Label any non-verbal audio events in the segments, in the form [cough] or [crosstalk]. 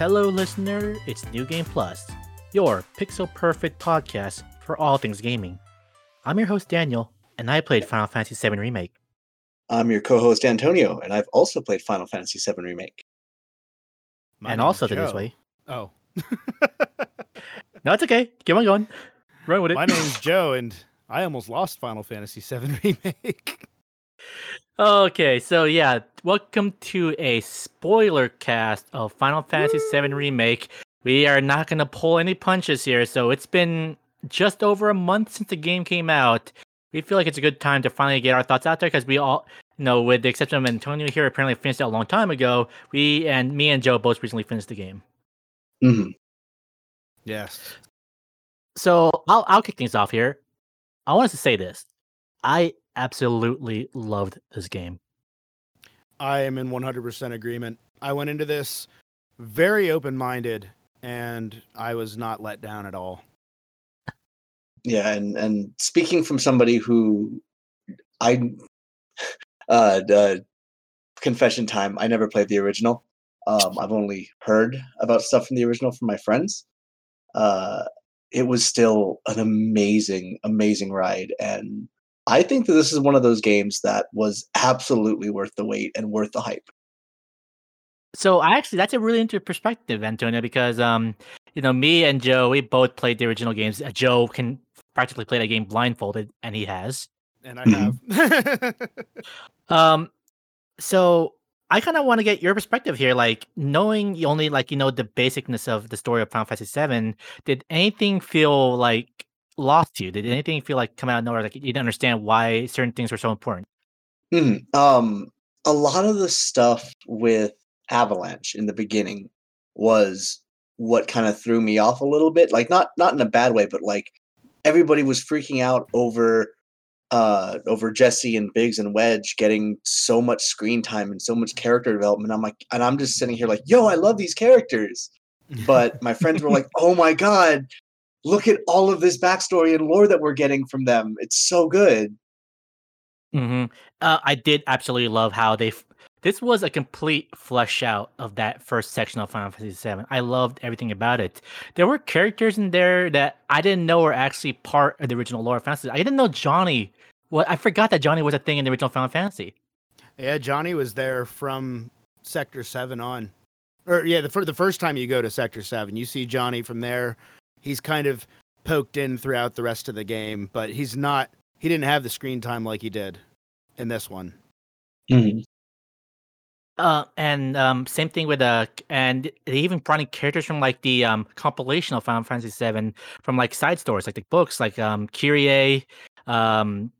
Hello, listener. It's New Game Plus, your pixel perfect podcast for all things gaming. I'm your host, Daniel, and I played Final Fantasy VII Remake. I'm your co-host Antonio, and I've also played Final Fantasy VII Remake. My and name's also this way. Oh. [laughs] No, it's okay. Keep on going. Run with it. My name's Joe, and I almost lost Final Fantasy VII [laughs] Remake. Okay, so yeah, welcome to a spoiler cast of Final Fantasy VII Remake. We are not going to pull any punches here, so it's been just over a month since the game came out. We feel like it's a good time to finally get our thoughts out there because we all, you know, with the exception of Antonio here, apparently finished it a long time ago. We and me and Joe both recently finished the game. Mm-hmm. yes. So I'll I'll kick things off here. I want us to say this: I absolutely loved this game. I am in 100% agreement. I went into this very open minded, and I was not let down at all. Yeah, and and speaking from somebody who I uh, uh confession time, I never played the original. Um, I've only heard about stuff from the original from my friends. Uh, it was still an amazing, amazing ride, and I think that this is one of those games that was absolutely worth the wait and worth the hype. So I actually that's a really interesting perspective, Antonio, because um, you know, me and Joe, we both played the original games. Uh, Joe can practically play that game blindfolded, and he has. And I Mhm. have. [laughs] Um, so I kind of want to get your perspective here, like knowing only like you know the basicness of the story of Final Fantasy VII. Did anything feel like lost you? Did anything feel like come out of nowhere? Like you didn't understand why certain things were so important? Mhm. Um, a lot of the stuff with Avalanche in the beginning was what kind of threw me off a little bit. Like not not in a bad way, but like everybody was freaking out over uh over Jesse and Biggs and Wedge getting so much screen time and so much character development. I'm like and I'm just sitting here like, yo, I love these characters. [laughs] But my friends were like, oh my god, look at all of this backstory and lore that we're getting from them. It's so good. hmm Uh, I did absolutely love how they. f- This was a complete flesh out of that first section of Final Fantasy VII. I loved everything about it. There were characters in there that I didn't know were actually part of the original lore of Fantasy. I didn't know Johnny. Well, I forgot that Johnny was a thing in the original Final Fantasy. yeah, Johnny was there from Sector 7 on. Or, yeah, the, fir- the first time you go to Sector 7, you see Johnny from there. He's kind of poked in throughout the rest of the game, but he's not. He didn't have the screen time like he did in this one. Uh, and um, same thing with uh, and they even brought in characters from like the um compilation of Final Fantasy VII from like side stories, like the books, like um Kyrie, um,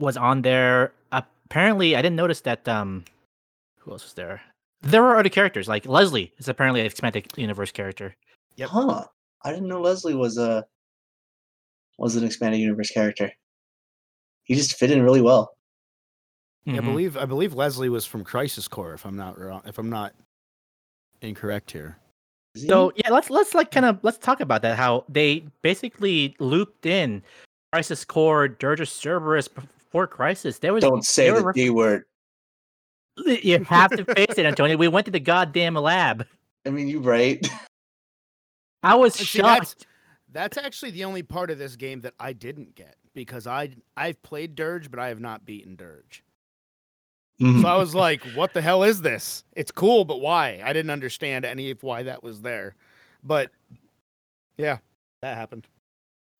was on there. Apparently, I didn't notice that um, who else was there? There were other characters, like Leslie is apparently an expanded universe character. Yep. Huh. I didn't know Leslie was a was an expanded universe character. He just fit in really well. Yeah, I mm-hmm. believe I believe Leslie was from Crisis Core, if I'm not wrong, if I'm not incorrect here. So yeah, let's let's like kind of let's talk about that. How they basically looped in Crisis Core, Dirge of Cerberus before Crisis. There was don't say they were the ref- D word. You have to face it, Antonio. We went to the goddamn lab. I mean, you right. [laughs] I was And see, that's- shocked. That's actually the only part of this game that I didn't get because I I've played Dirge, but I have not beaten Dirge. Mhm. So I was like, "What the hell is this? It's cool, but why?" I didn't understand any of why that was there. But yeah, that happened.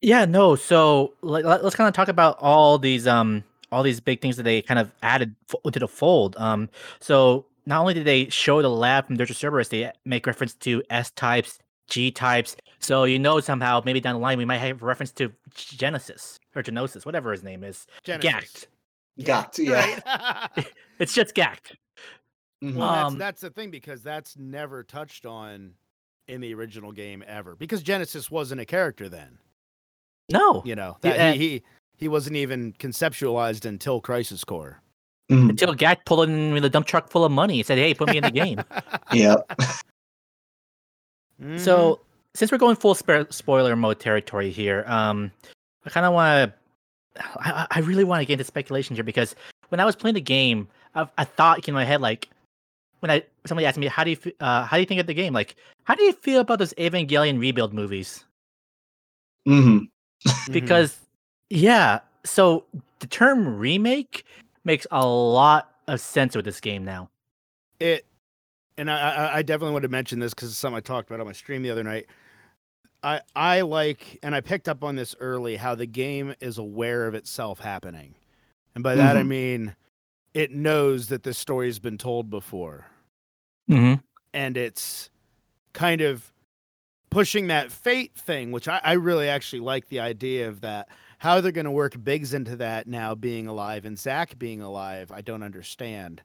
Yeah, no. So let, let- let's kind of talk about all these um all these big things that they kind of added fo- into the fold. Um, so not only did they show the lab from Dirge of Cerberus, they make reference to S types, G types. So you know somehow maybe down the line we might have reference to Genesis or Genosis, whatever his name is. Genesis. Gackt. Got yeah. Right? [laughs] It's just Gackt. Mhm. well, that's, Um, that's the thing because that's never touched on in the original game ever. Because Genesis wasn't a character then. No, You know, that uh, he, he he wasn't even conceptualized until Crisis Core. Mhm. until Gackt pulled in with a dump truck full of money and said, "Hey, put me in the game." [laughs] Yep. [laughs] Mhm. So since we're going full spo- spoiler mode territory here, um, I kind of want to, I, I really want to get into speculation here because when I was playing the game, I, I thought in my head like, when I somebody asked me how do you uh, how do you think of the game? Like, how do you feel about those Evangelion rebuild movies? hmm Mhm. Because yeah, so the term remake makes a lot of sense with this game now. it and I, I I definitely want to mention this because it's something I talked about on my stream the other night. I I like and I picked up on this early how the game is aware of itself happening, and by that I Mhm. mean it knows that this story's been told before, Mm-hmm. and it's kind of pushing that fate thing, which I, I really actually like the idea of that. How they're going to work Biggs into that now being alive and Zack being alive, I don't understand.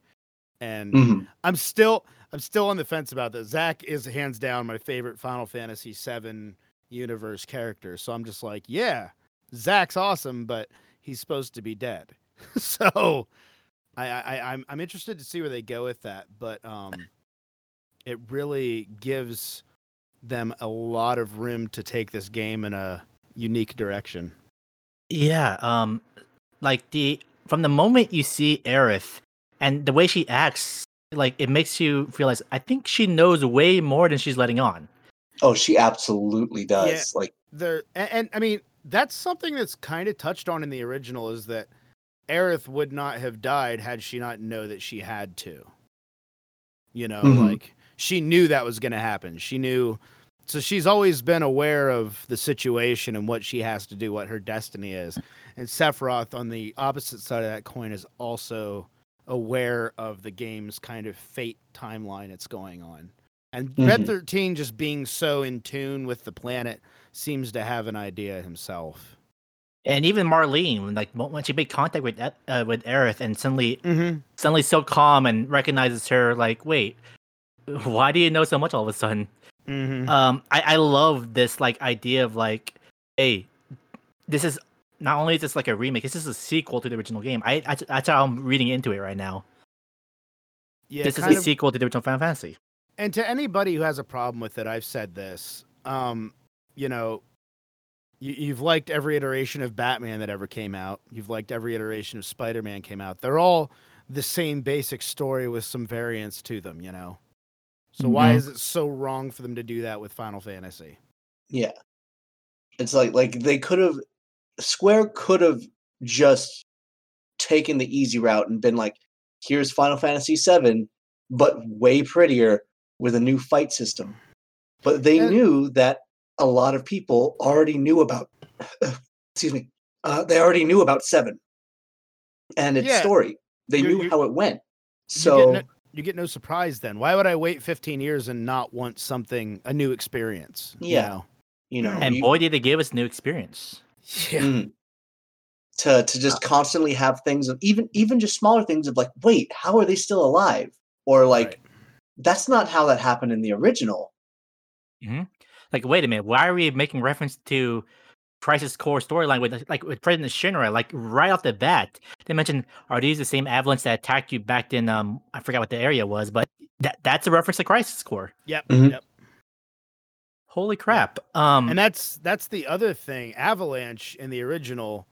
And hmm I'm still I'm still on the fence about this. Zack is hands down my favorite Final Fantasy VII universe character. So I'm just like, yeah, Zack's awesome, but he's supposed to be dead. [laughs] so I, I I'm I'm interested to see where they go with that. But um it really gives them a lot of room to take this game in a unique direction. Yeah, um, like the from the moment you see Aerith and the way she acts, like it makes you realize I think she knows way more than she's letting on. Oh, she absolutely does. Like, there and, and I mean that's something that's kind of touched on in the original is that Aerith would not have died had she not know that she had to. You know, Mhm. like she knew that was going to happen. She knew so she's always been aware of the situation and what she has to do, what her destiny is. And Sephiroth on the opposite side of that coin is also aware of the game's kind of fate timeline it's going on. And Red Mhm. 13 just being so in tune with the planet seems to have an idea himself. And even Marlene, when, like when she made contact with uh, with Aerith and suddenly Mm-hmm. suddenly so calm and recognizes her, like, wait, why do you know so much all of a sudden? Mm-hmm. um I, I love this like idea of like hey this is not only is this like a remake this is a sequel to the original game i, I that's how i'm reading into it right now yeah, this is a of- sequel to the original final fantasy and to anybody who has a problem with it, I've said this. Um, you know, you, you've liked every iteration of Batman that ever came out. You've liked every iteration of Spider-Man came out. They're all the same basic story with some variants to them. You know, so why Mhm. is it so wrong for them to do that with Final Fantasy? yeah, it's like like they could have Square could have just taken the easy route and been like, here's Final Fantasy VII, but way prettier with a new fight system. But they And- knew that a lot of people already knew about. [sighs] excuse me. Uh, they already knew about Seven and its Yeah. story. They You're- knew you're- how it went. You get So no- you get no surprise then. Why would I wait 15 years and not want something a new experience? you Yeah. know? you know, and you- boy did they give us new experience Yeah. Mm. To to just constantly have things of even even just smaller things of like, wait, how are they still alive? Or like, Right. that's not how that happened in the original. like wait a minute why are we making reference to crisis core storyline with like with president shinra like right off the bat they mentioned are these the same avalanche that attacked you back in um i forgot what the area was but that that's a reference to crisis core Yep. Mhm. Yep. Holy crap um And that's that's the other thing. Avalanche in the original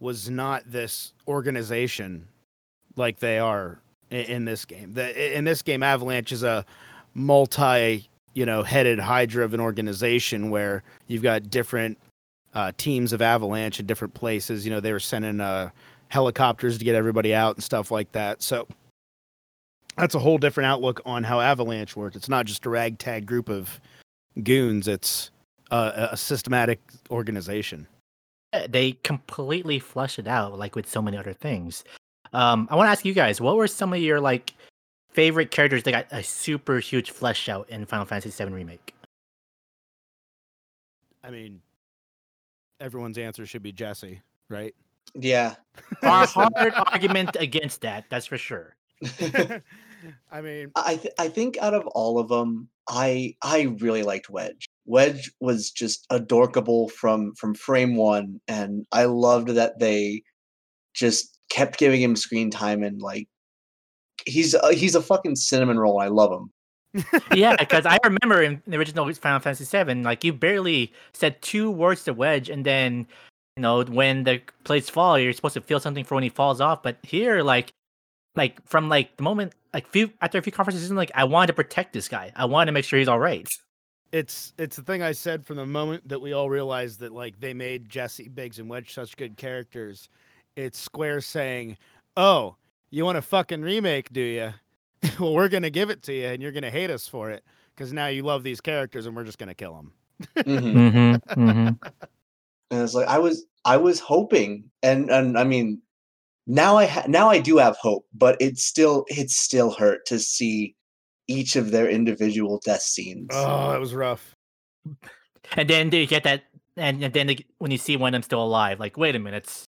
was not this organization like they are in, in this game. The, in this game, Avalanche is a multi, you know, headed Hydra of an organization where you've got different uh, teams of Avalanche in different places. You know, they were sending uh, helicopters to get everybody out and stuff like that. So that's a whole different outlook on how Avalanche works. It's not just a ragtag group of goons. It's a, a systematic organization. They completely flush it out like with so many other things um i want to ask you guys what were some of your like favorite characters that got a super huge flesh out in final fantasy VII remake I mean, everyone's answer should be Jesse, right? Yeah. a hard [laughs] argument against that that's for sure [laughs] [laughs] I mean, I th- I think out of all of them, I I really liked Wedge. Wedge was just adorkable from from frame one, and I loved that they just kept giving him screen time and like he's a, he's a fucking cinnamon roll. I love him. yeah because i [laughs] remember in the original final fantasy 7 like you barely said two words to wedge and then you know when the plates fall you're supposed to feel something for when he falls off but here like like from like the moment like few after a few conversations, like I wanted to protect this guy. I wanted to make sure he's all right. It's it's the thing I said from the moment that we all realized that like they made Jesse Biggs and Wedge such good characters. It's Square saying, "Oh, you want a fucking remake, do you? [laughs] well, we're gonna give it to you, and you're gonna hate us for it because now you love these characters, and we're just gonna kill them." Mhm. Mm-hmm, mm-hmm. [laughs] And it's like I was I was hoping, and and I mean, now I ha- now I do have hope, but it still it still hurt to see each of their individual death scenes. Oh, that was rough. And then they get that, and, and then they, when you see one of them still alive, like, wait a minute, it's-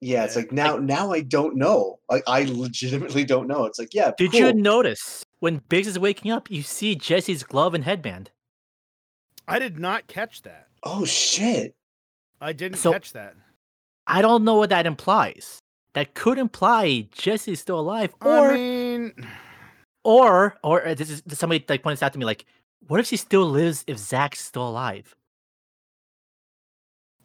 yeah, it's like now now I don't know. Like I legitimately don't know. It's like yeah. did you notice when Biggs is waking up, you see Jesse's glove and headband? I did not catch that. Oh shit! I didn't So- catch that. I don't know what that implies. That could imply Jesse's still alive, or I mean, or or uh, this is somebody like points out to me like, what if she still lives if Zack's still alive?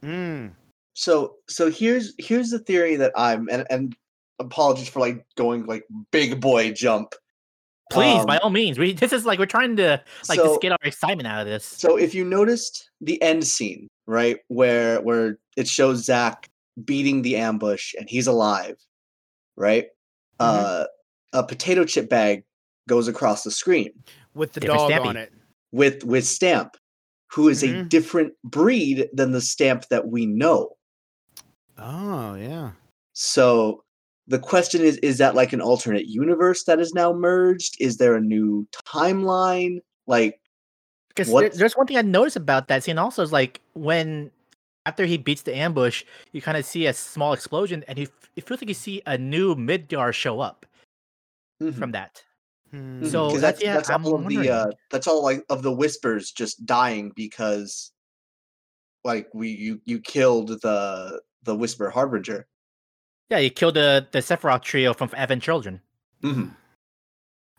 mm, So so here's here's the theory that I'm and and apologies for like going like big boy jump. Please, by Um, all means, we [laughs] this is like we're trying to like so, just get our excitement out of this. So if you noticed the end scene, right, where where it shows Zack beating the ambush and he's alive, right? Mm-hmm. Uh, a potato chip bag goes across the screen with the Different dog Stampy. on it. with with Stamp, who is a Mhm. different breed than the Stamp that we know. Oh yeah. So the question is: Is that like an alternate universe that is now merged? Is there a new timeline? Like, Because there's one thing I noticed about that scene also is like when after he beats the ambush, you kind of see a small explosion, and you, it feels like you see a new Midgar show up mhm. from that. Hmm. Mhm, So 'cause that's- that's yeah, that's I'm all of the wondering. uh, that's all like of the whispers just dying because like we you you killed the the whisper harbinger. Yeah, you killed the the Sephiroth trio from Advent Children. Mhm.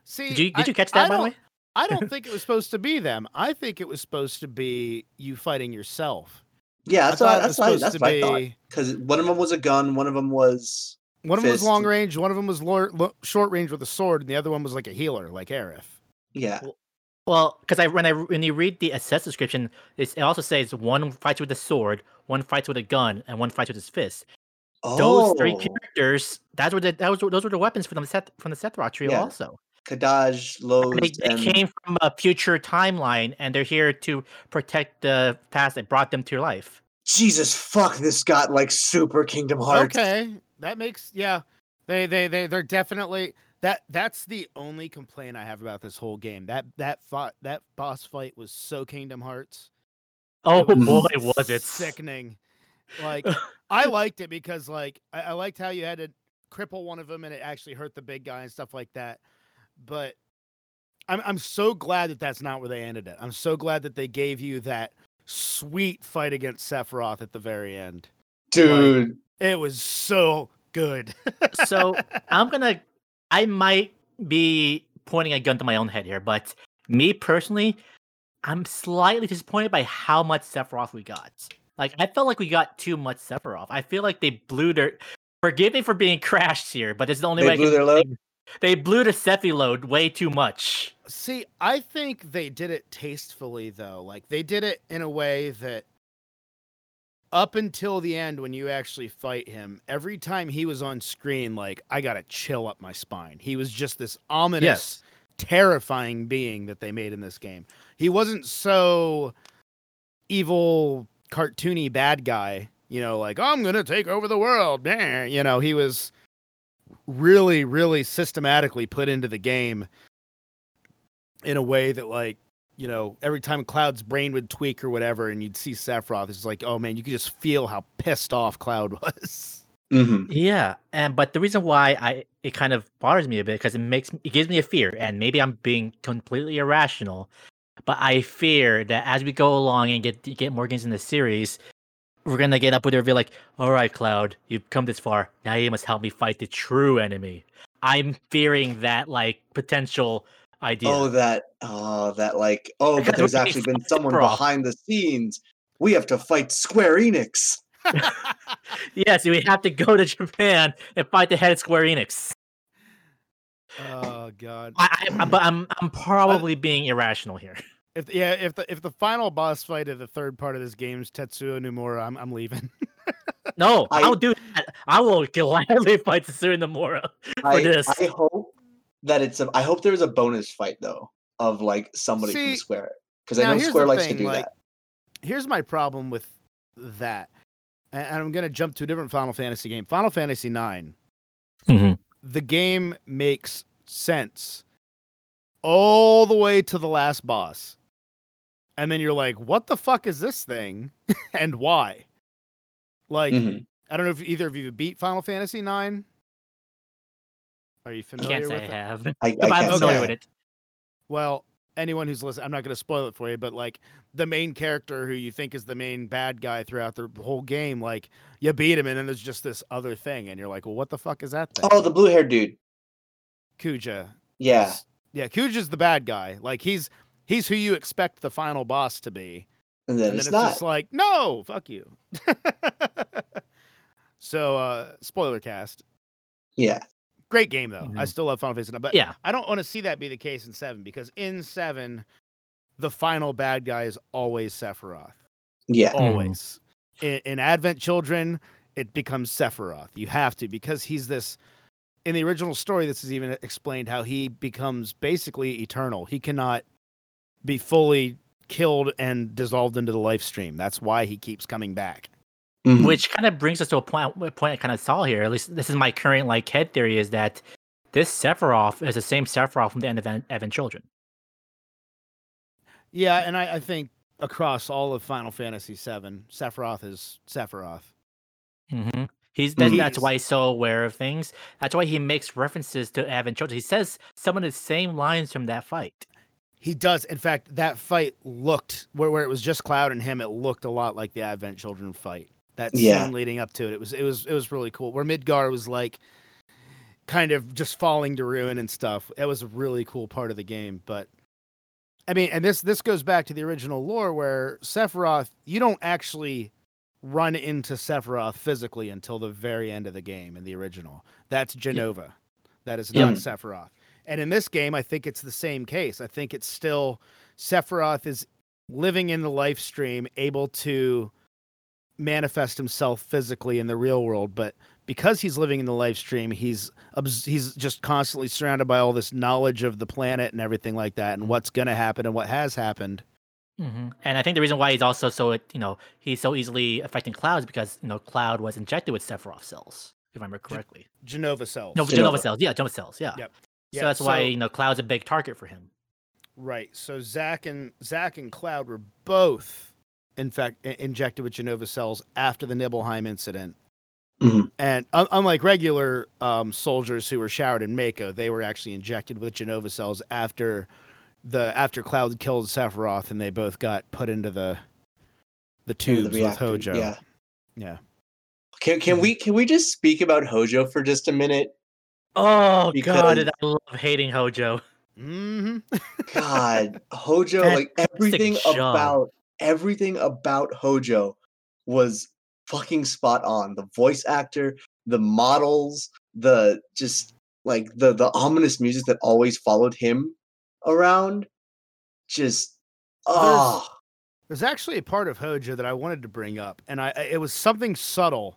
See, Did you did I- you catch I that by the way? I don't [laughs] think it was supposed to be them. I think it was supposed to be you fighting yourself. Yeah, that's I what that's was what, supposed that's to what I thought. be. Because one of them was a gun, one of them was One of them was long range, one of them was lor- lo- short range with a sword, and the other one was like a healer, like Aerith. yeah. Well, because I when I when you read the assess description, it's, it also says one fights with a sword, one fights with a gun, and one fights with his fist. Those three oh. characters, that's what the that was those were the weapons from the Seth from the Sephiroth trio Yeah. also. Kadaj, And Loz, They, they and came from a future timeline, and they're here to protect the past that brought them to your life. Jesus fuck, this got like super Kingdom Hearts. Okay, that makes yeah. They they they they're definitely that. That's the only complaint I have about this whole game. That that fought that boss fight was so Kingdom Hearts. Oh was boy, [laughs] was it! sickening? Like [laughs] I liked it because like I, I liked how you had to cripple one of them and it actually hurt the big guy and stuff like that. But I'm I'm so glad that that's not where they ended it. I'm so glad that they gave you that sweet fight against Sephiroth at the very end. Dude. It was so good. So [laughs] I'm gonna, I might be pointing a gun to my own head here, but me personally, I'm slightly disappointed by how much Sephiroth we got. Like I felt like we got too much Sephiroth. I feel like they blew their. Forgive me for being [laughs] crashed here, but it's the only They way. I blew can their load? They blew the Sephi load way too much. See, I think they did it tastefully though. Like they did it in a way that up until the end when you actually fight him, every time he was on screen like I got a chill up my spine. He was just this ominous, terrifying being that they made in this game. He wasn't so evil cartoony bad guy, you know, like I'm going to take over the world. You know, he was really really systematically put into the game in a way that like you know every time cloud's brain would tweak or whatever and you'd see sephiroth it's like oh man you could just feel how pissed off cloud [laughs] was Mhm. Yeah, and but the reason why I it kind of bothers me a bit because it makes it gives me a fear, and maybe I'm being completely irrational, but I fear that as we go along and get get more games in the series, we're gonna get up with a reveal like, all right, Cloud, you've come this far, now you must help me fight the true enemy. I'm fearing that like potential idea. Oh, that oh that like oh, [laughs] but there's actually been someone Sephiroth. behind the scenes. We have to fight Square Enix. [laughs] yes, we have to go to Japan and fight the head of Square Enix. Oh god. I, I, but I'm I'm probably being irrational here. If yeah, if the if the final boss fight of the third part of this game is Tetsuya Nomura, I'm I'm leaving. [laughs] No, I- I, will do that. I will gladly [laughs] fight Tetsuya Nomura for I, this. I hope that it's a. I hope there's a bonus fight though of like somebody See, from Square because I know Square likes thing, to do like, that. Here's my problem with that. And and I'm gonna jump to a different Final Fantasy game. Final Fantasy IX. Mhm. The game makes sense all the way to the last boss. And then you're like, what the fuck is this thing? [laughs] and why? Like, Mhm. I don't know if either of you beat Final Fantasy IX. Are you I familiar can't with say I it? have, I, I but I'm familiar with it. Well, anyone who's listening, I'm not going to spoil it for you, but like the main character who you think is the main bad guy throughout the whole game, like you beat him, and then there's just this other thing, and you're like, well, what the fuck is that thing? Oh, the blue haired dude. Kuja. Yeah. is- yeah, Kuja's the bad guy. Like he's he's who you expect the final boss to be, And then and it's then it's not. just like, no, fuck you. [laughs] so, uh, spoiler cast. yeah. Great game though. I Mhm. still love Final Fantasy, but Yeah, I don't want to see that be the case in seven because in seven, the final bad guy is always Sephiroth. Yeah. Mhm. Always. In, in Advent Children, it becomes Sephiroth. You have to because he's this. In the original story, this is even explained how he becomes basically eternal. He cannot be fully killed and dissolved into the life stream. That's why he keeps coming back. Mhm. which kind of brings us to a point a point I kind of saw here. At least this is my current like head theory is that this Sephiroth is the same Sephiroth from the end of Evan, Advent Children. Yeah, and I, I think across all of Final Fantasy VII, Sephiroth is Sephiroth. Mm-hmm. He's that, that's why he's so aware of things. That's why he makes references to Advent Children. He says some of the same lines from that fight. He does. In fact, that fight looked where, where it was just Cloud and him. It looked a lot like the Advent Children fight. That Yeah. scene leading up to it, it was it was it was really cool. Where Midgar was like, kind of just falling to ruin and stuff. It was a really cool part of the game. But I mean, and this this goes back to the original lore where Sephiroth, you don't actually run into Sephiroth physically until the very end of the game in the original. That's Jenova. That is not Yeah. Sephiroth. And in this game, I think it's the same case. I think it's still Sephiroth is living in the life stream, able to manifest himself physically in the real world, but because he's living in the life stream, he's he's just constantly surrounded by all this knowledge of the planet and everything like that, and what's going to happen and what has happened. Mm-hmm. And I think the reason why he's also so you know he's so easily affecting Cloud is because you know Cloud was injected with Sephiroth cells, if I remember correctly. Jenova cells. No, Jenova. Jenova cells. Yeah, Jenova cells. Yeah. Yep. So that's why you know Cloud's a big target for him. Right. So Zack and Zack and Cloud were both, in fact, i- injected with Jenova cells after the Nibelheim incident. Mhm. And un- unlike regular um, soldiers who were showered in Mako, they were actually injected with Jenova cells after the after Cloud killed Sephiroth, and they both got put into the the tubes the with Hojo. Yeah. Yeah. Can can we can we just speak about Hojo for just a minute? Oh Because- god, did I love hating Hojo. hmm God, Hojo, like everything about everything about Hojo was fucking spot on. The voice actor, the models, the just like the the ominous music that always followed him around. Just oh, There's actually a part of Hojo that I wanted to bring up, and I I- it was something subtle,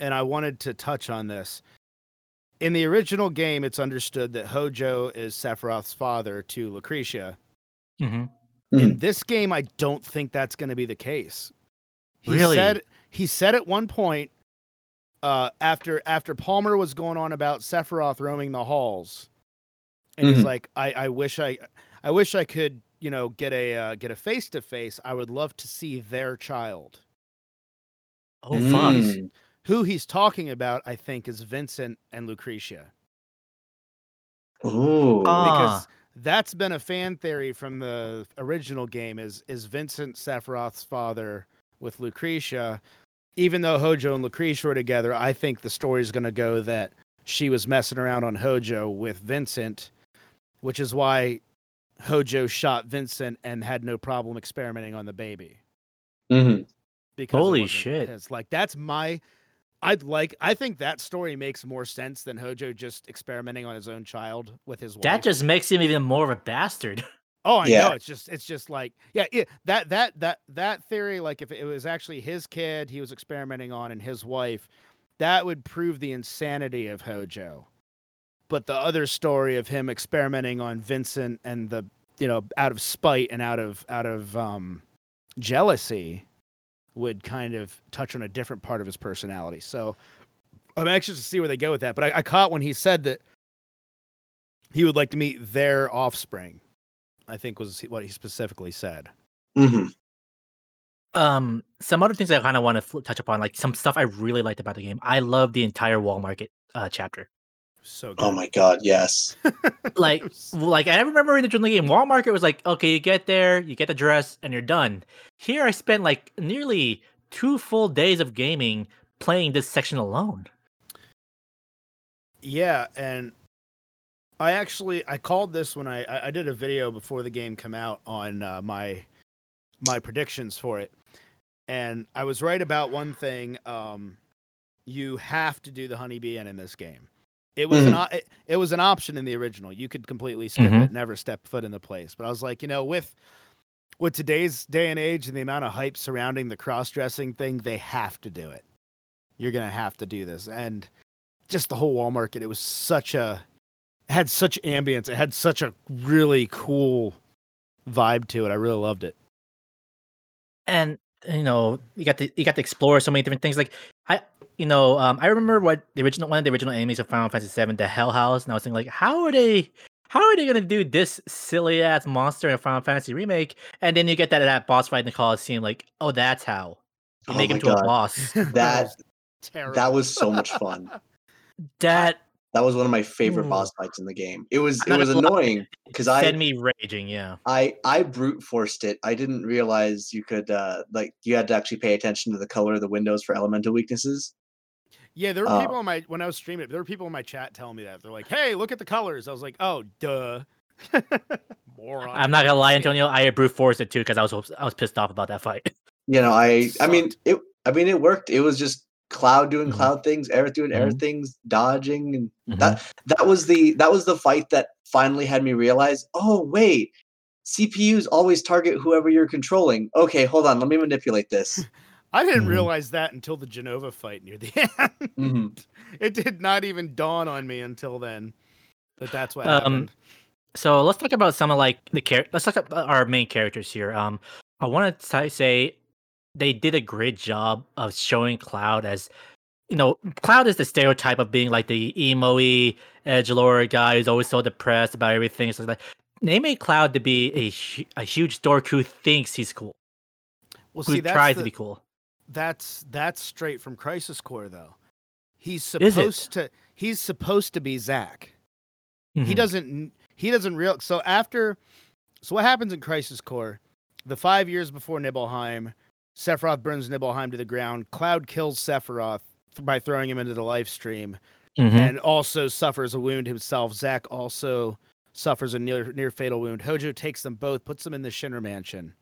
and I wanted to touch on this. In the original game, it's understood that Hojo is Sephiroth's father to Lucretia. hmm In this game, I don't think that's going to be the case. He Really? said he said at one point, uh, after after Palmer was going on about Sephiroth roaming the halls, and he's Mhm. like, I, I wish I I wish I could, you know, get a uh, get a face to face. I would love to see their child. Oh fuck. Who he's talking about, I think, is Vincent and Lucretia. Ooh. because Ah. that's been a fan theory from the original game is is Vincent Sephiroth's father with Lucretia. Even though Hojo and Lucretia were together, I think the story's going to go that she was messing around on Hojo with Vincent, which is why Hojo shot Vincent and had no problem experimenting on the baby. Mhm. Because Holy shit. It's Like that's my I'd like. I think that story makes more sense than Hojo just experimenting on his own child with his wife. That just makes him even more of a bastard. [laughs] Oh, I Yeah. know. It's just it's just like yeah, yeah, that that that that theory like if it was actually his kid he was experimenting on and his wife, that would prove the insanity of Hojo. But the other story of him experimenting on Vincent and the you know out of spite and out of out of um jealousy would kind of touch on a different part of his personality. So I'm anxious to see where they go with that. But I, I caught when he said that he would like to meet their offspring. I think was what he specifically said. hmm Um, some other things I kind of want to touch upon, like some stuff I really liked about the game. I love the entire wall market uh, chapter. So good. Oh my god, yes. [laughs] Like, like I remember in the original game, wall market was like, okay, you get there, you get the dress, and you're done. Here, I spent like nearly two full days of gaming playing this section alone. yeah, and I actually I called this when I I- I did a video before the game come out on uh, my my predictions for it, and I was right about one thing. Um, you have to do the honeybee inn in this game. It was an Mhm. o- it, it was an option in the original. You could completely skip Mhm. it, never step foot in the place. But I was like, you know, with with today's day and age and the amount of hype surrounding the cross dressing thing, they have to do it. You're gonna have to do this, and just the whole wall market. It was such a it had such ambience. It had such a really cool vibe to it. I really loved it. and you know you got to you got to explore so many different things. Like i you know um i remember what the original one of the original enemies of final fantasy 7 the hell house and i was thinking like how are they how are they gonna do this silly ass monster in final fantasy remake? And then you get that that boss fight in the coliseum like oh that's how you Oh make him my to a boss. That [laughs] that was so much fun. [laughs] that That was one of my favorite Ooh. boss fights in the game. It was it was annoying because I had me raging yeah I I brute forced it. I didn't realize you could uh like you had to actually pay attention to the color of the windows for elemental weaknesses. Yeah, there were Uh, people on my when I was streaming it. There were people in my chat telling me that they're like, "Hey, look at the colors." I was like, "Oh, duh." [laughs] Moron. i'm not gonna lie antonio i brute forced it too because i was i was pissed off about that fight You know, I I [laughs] mean it I mean it worked. It was just Cloud doing Mhm. Cloud things, Aerith doing Aerith Mhm. things, dodging and Mhm. that that was the that was the fight that finally had me realize, "Oh, wait. CPUs always target whoever you're controlling. Okay, hold on. Let me manipulate this." [laughs] I didn't Mhm. realize that until the Jenova fight near the [laughs] end. Mhm. It did not even dawn on me until then that that's what Um, happened. So let's talk about some of like the char- Let's talk about our main characters here. Um, I want to say they did a great job of showing Cloud as, you know, Cloud is the stereotype of being like the emo-y edgelord guy who's always so depressed about everything. So like, they made Cloud to be a a huge dork who thinks he's cool, Well, who see, that's tries the, to be cool. that's that's straight from Crisis Core though. He's supposed to he's supposed to be Zack. he Mhm. doesn't he doesn't real so after so what happens in crisis core the five years before nibelheim sephiroth burns nibelheim to the ground. Cloud kills sephiroth by throwing him into the life stream Mhm. and also suffers a wound himself. Zack also suffers a near near fatal wound. Hojo takes them both puts them in the shinra mansion.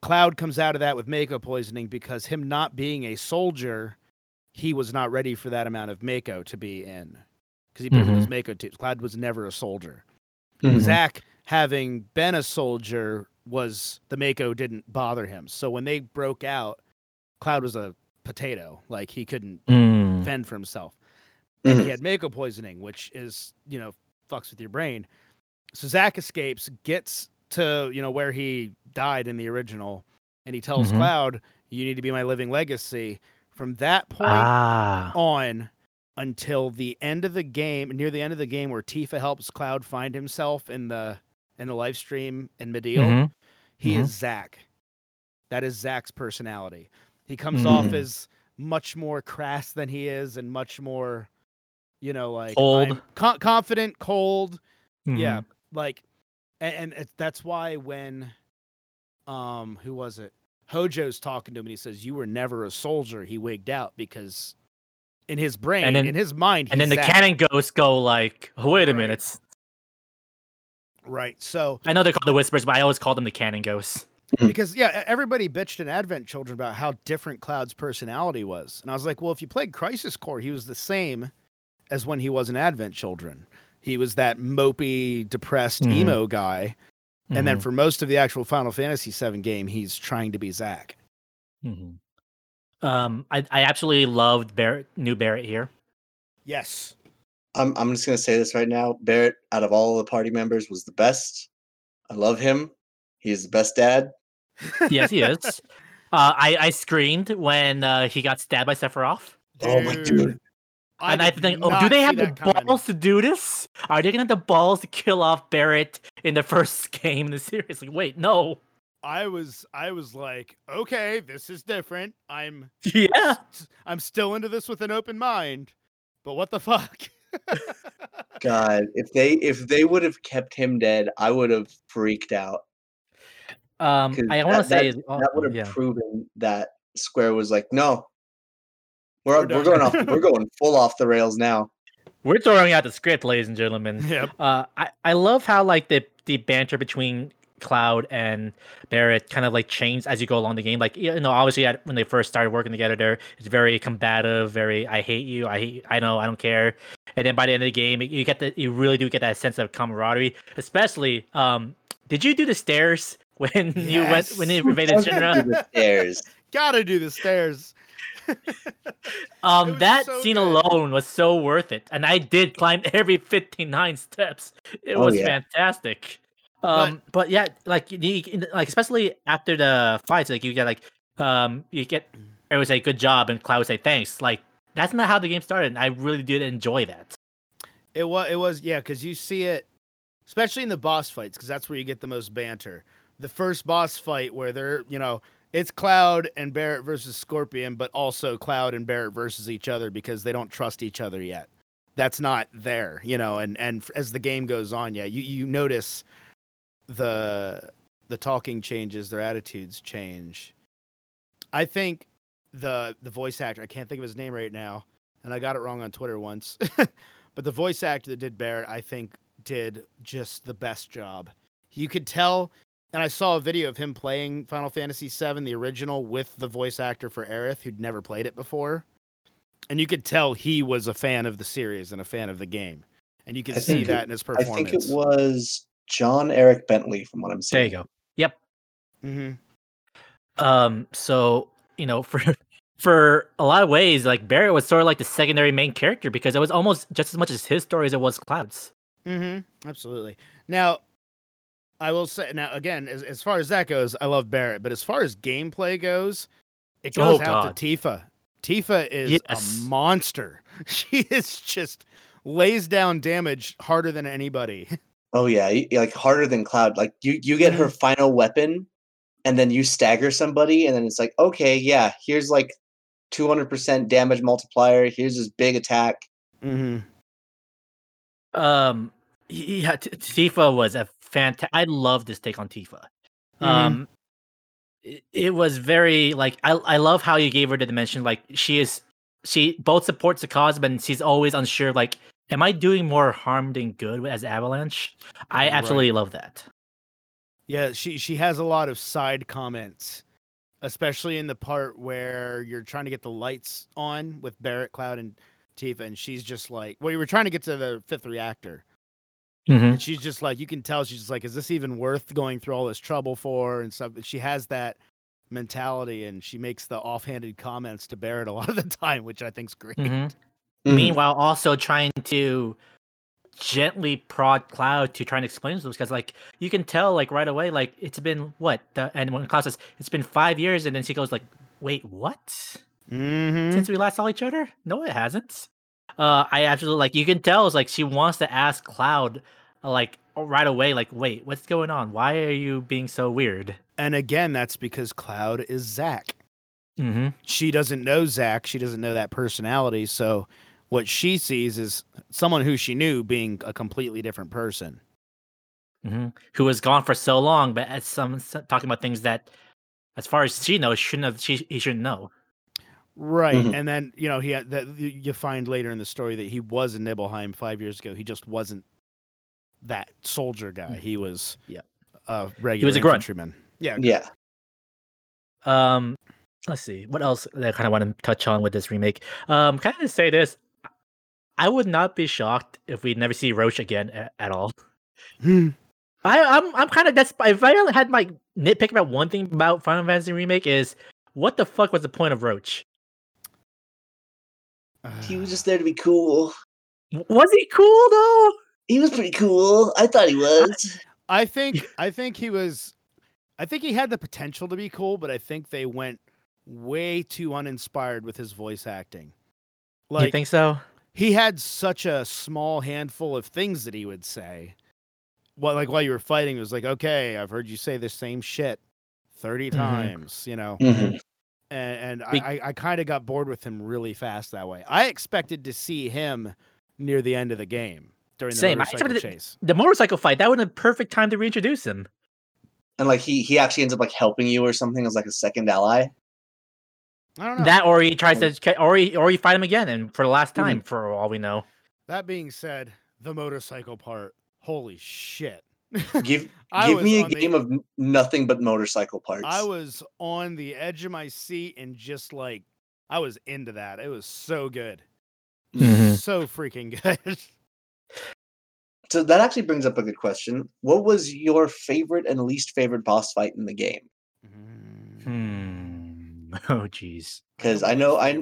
Cloud comes out of that with mako poisoning because him not being a soldier he was not ready for that amount of mako to be in because he put in his mako tubes cloud was never a soldier. Mhm. Zack, having been a soldier, was the Mako didn't bother him. So when they broke out, Cloud was a potato. Like he couldn't Mm. fend for himself. And he had Mako poisoning, which is, you know, fucks with your brain. So Zack escapes, gets to, you know, where he died in the original, and he tells Mhm. Cloud, You need to be my living legacy. From that point Ah. on until the end of the game, near the end of the game, where Tifa helps Cloud find himself in the in the live stream in Mideel. Mhm. He Mhm. is Zack. That is Zack's personality. He comes off Mm. as much more crass than he is, and much more, you know, like Cold. Co- confident, cold. Yeah, like, and, and it's, that's why when, um, who was it? Hojo's talking to him, and he says, "You were never a soldier." He wigged out because, in his brain, then- in his mind, And then he's the canon ghosts go like, "Wait a minute." Right. So I know they're called the whispers, but I always call them the canon ghosts. Mhm. because yeah, everybody bitched in Advent Children about how different Cloud's personality was, and I was like, well, if you played Crisis Core, he was the same as when he was in Advent Children. He was that mopey, depressed Mhm. emo guy, and then Mhm. for most of the actual Final Fantasy VII game, he's trying to be Zack. Mm-hmm. Um, I I absolutely loved Barret, new Barret here. Yes. I'm I'm just gonna say this right now. Barret, out of all the party members, was the best. I love him. He's the best dad. Yes, he is. [laughs] Uh, I I screamed when uh, he got stabbed by Sephiroth. Oh my dude. and I think, oh, do they have the that coming. balls to do this? Are they gonna have the balls to kill off Barret in the first [laughs] game in the series? Like, wait, no. I was I was like, okay, this is different. I'm [laughs] Yeah. I'm still into this with an open mind. But what the fuck? [laughs] God, if they if they would have kept him dead, I would have freaked out. Um, 'Cause I want to say that, oh, that would have yeah. proven that Square was like, no, we're We're we're, going off, we're [laughs] going full off the rails now. We're throwing out the script, ladies and gentlemen. yep. Uh, I, I love how like the the banter between Cloud and Barret kind of like changed as you go along the game. Like you know, obviously at, when they first started working together, there it's very combative, very I hate you, I hate, I know, I don't care. And then by the end of the game, you get the you really do get that sense of camaraderie. Especially, um, did you do the stairs [laughs] when you went when you Yes. invaded To Shinra? the stairs. [laughs] Gotta do the stairs. [laughs] Um, that so scene good. alone was so worth it, and I did climb every fifty-nine steps. It Oh, was yeah. fantastic. Um, but, yeah, like you, you- like especially after the fights, like you get like um, you get it was a good job, and Cloud would say thanks. Like that's not how the game started. And I really did enjoy that. It was it was yeah, because you see it, especially in the boss fights, because that's where you get the most banter. The first boss fight where they're you know it's Cloud and Barret versus Scorpion, but also Cloud and Barret versus each other because they don't trust each other yet. That's not there, you know. And and as the game goes on, yeah, you you notice the the talking changes, their attitudes change. I think the the voice actor, I can't think of his name right now, and I got it wrong on Twitter once. [laughs] but the voice actor that did Barret, I think, did just the best job. You could tell, and I saw a video of him playing Final Fantasy VII, the original, with the voice actor for Aerith, who'd never played it before, and you could tell he was a fan of the series and a fan of the game, and you could I see think it- that in his performance. I think it was John Eric Bentley, from what I'm There saying. you go. Yep. hmm Um, so you know, [laughs] for for a lot of ways, like Barret was sort of like the secondary main character because it was almost just as much as his story as it was Cloud's. Mm-hmm. Absolutely. Now, I will say now again, as, as far as that goes, I love Barret, but as far as gameplay goes, it Oh, goes out God. to Tifa. Tifa is Yes. a monster. [laughs] She is just lays down damage harder than anybody. [laughs] Oh yeah, like harder than Cloud. Like you, you get her final weapon, and then you stagger somebody, and then it's like, okay, yeah, here's like 200% damage multiplier. Here's this big attack. Mm-hmm. Um, yeah, T- Tifa was a fantastic. I love this take on Tifa. Mhm. Um, it, it was very like I I love how you gave her the dimension. Like she is, she both supports the cause, but she's always unsure. Like, am I doing more harm than good as Avalanche? I Right. absolutely love that. Yeah, she she has a lot of side comments, especially in the part where you're trying to get the lights on with Barret, Cloud, and Tifa, and she's just like, well, you were trying to get to the fifth reactor, Mm-hmm. and she's just like, you can tell she's just like, is this even worth going through all this trouble for and stuff? But she has that mentality, and she makes the offhanded comments to Barret a lot of the time, which I think's great. hmm Mhm. Meanwhile, also trying to gently prod Cloud to try and explain to us because, like, you can tell, like, right away, like, it's been what? The, and when Cloud says it's been five years, and then she goes, like, wait, what? Mm-hmm. Since we last saw each other? No, it hasn't. Uh, I absolutely like. You can tell, it's like she wants to ask Cloud, like, right away, like, wait, what's going on? Why are you being so weird? And again, that's because Cloud is Zack Mm-hmm. she doesn't know Zack. She doesn't know that personality. So what she sees is someone who she knew being a completely different person. Mm-hmm. Who was gone for so long, but as some talking about things that, as far as she knows, shouldn't have. She he shouldn't know. Right. Mhm. And then, you know, he had that you you find later in the story that he was in Nibelheim five years ago. He just wasn't that soldier guy. He was Yeah. a regular he was a grunt. infantryman. Yeah. Yeah. Um, let's see what else that I kind of want to touch on with this remake. Um, kind of say this, I would not be shocked if we never see Roche again at, at all. Hmm. [laughs] I, I'm I'm kind of that's if I only had my nitpick about one thing about Final Fantasy remake is what the fuck was the point of Roche? He was just there to be cool. Was he cool though? He was pretty cool. I thought he was. I think I think he was I think he had the potential to be cool, but I think they went way too uninspired with his voice acting. Do you think so? He had such a small handful of things that he would say. Well, like while you were fighting, it was like, okay, I've heard you say the same shit 30 Mhm. times, you know. Mhm. And, and Be- I, I, I kind of got bored with him really fast that way. I expected to see him near the end of the game during the Same. Motorcycle expected it- chase. The motorcycle fight that would have been a perfect time to reintroduce him. And like he he actually ends up like helping you or something as like a second ally. I don't know. That or he tries to or he or he fight him again and for the last Mhm. time for all we know. That being said, the motorcycle part, holy shit. Give [laughs] give me a on the- game of nothing but motorcycle parts. I was on the edge of my seat and just like I was into that. It was so good. Mhm. So freaking good. [laughs] So that actually brings up a good question. What was your favorite and least favorite boss fight in the game? Hmm. [laughs] Oh jeez. Because I know I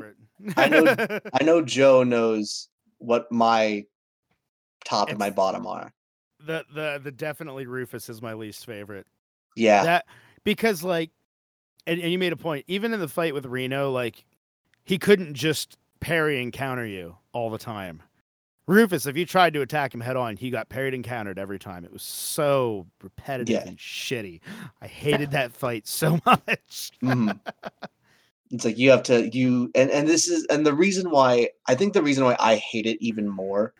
I know- [laughs] I know Joe knows what my top and my bottom are. the the the definitely Rufus is my least favorite. Yeah. That because like and, and you made a point, even in the fight with Reno, like he couldn't just parry and counter you all the time. Rufus, if you tried to attack him head on, he got parried and countered every time. It was so repetitive Yeah. and shitty. I [laughs] hated that fight so much. Mhm. It's like you have to you and and this is and the reason why I think the reason why I hate it even more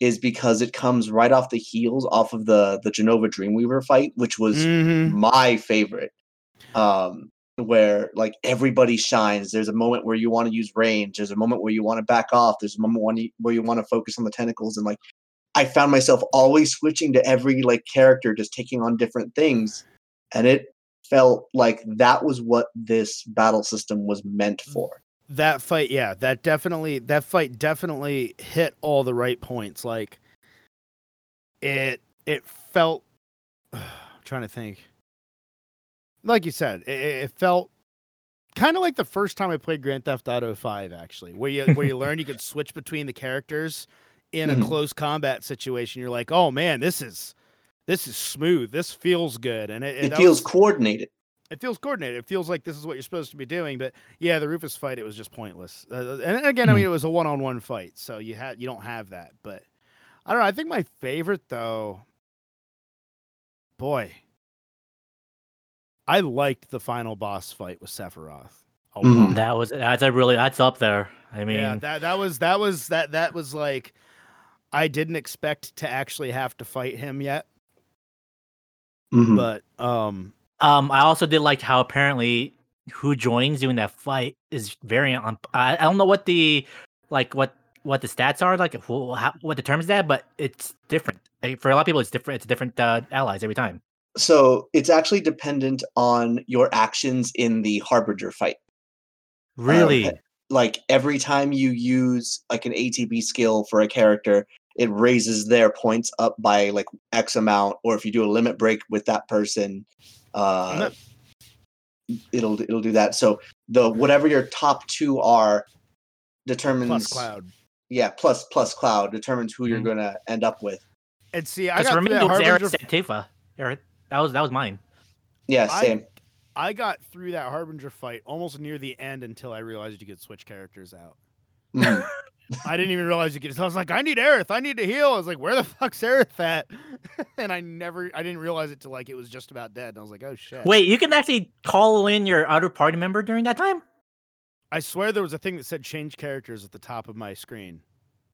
is because it comes right off the heels off of the the Jenova Dreamweaver fight, which was Mhm. my favorite. Um where like everybody shines. There's a moment where you want to use range. There's a moment where you want to back off. There's a moment where you want to focus on the tentacles. And like, I found myself always switching to every like character, just taking on different things, and it felt like that was what this battle system was meant for. that fight yeah that definitely that fight definitely hit all the right points like it it felt [sighs] I'm trying to think like you said it, it felt kind of like the first time i played grand theft auto 5 actually where you where you [laughs] learn you could switch between the characters in a Mhm. close combat situation you're like oh man this is this is smooth this feels good and it, It that feels was- coordinated. it feels coordinated. It feels like this is what you're supposed to be doing. But yeah, the Rufus fight, it was just pointless. Uh, and again, I Hmm. mean, it was a one-on-one fight, so you had you don't have that. But I don't know. I think my favorite though, boy, I liked the final boss fight with Sephiroth. A Mhm. lot. That was that's a really that's up there. I mean, yeah, that that was that was that that was like I didn't expect to actually have to fight him yet, Mhm. but um um, I also did like how apparently who joins you in that fight is variant on. I, I don't know what the like what what the stats are like who, how, what determines that, but it's different. Like, for a lot of people, it's different. It's different uh, allies every time. So it's actually dependent on your actions in the Harbinger fight. Really? Um, like every time you use like an ATB skill for a character, it raises their points up by like X amount, or if you do a limit break with that person, uh, it'll it'll do that. So the whatever your top two are determines plus Cloud. yeah plus plus cloud determines who you're Mhm. gonna end up with. And see, I got for me, that it was Aerith Harbinger Santifa. Aerith, that was that was mine. Yeah, I- same. I got through that Harbinger fight almost near the end until I realized you could switch characters out. [laughs] I didn't even realize you could. So I was like, I need Aerith. I need to heal. I was like, where the [laughs] fuck's Aerith at? [laughs] and I never, I didn't realize it till like it was just about dead. And I was like, oh shit. Wait, you can actually call in your other party member during that time? I swear there was a thing that said change characters at the top of my screen.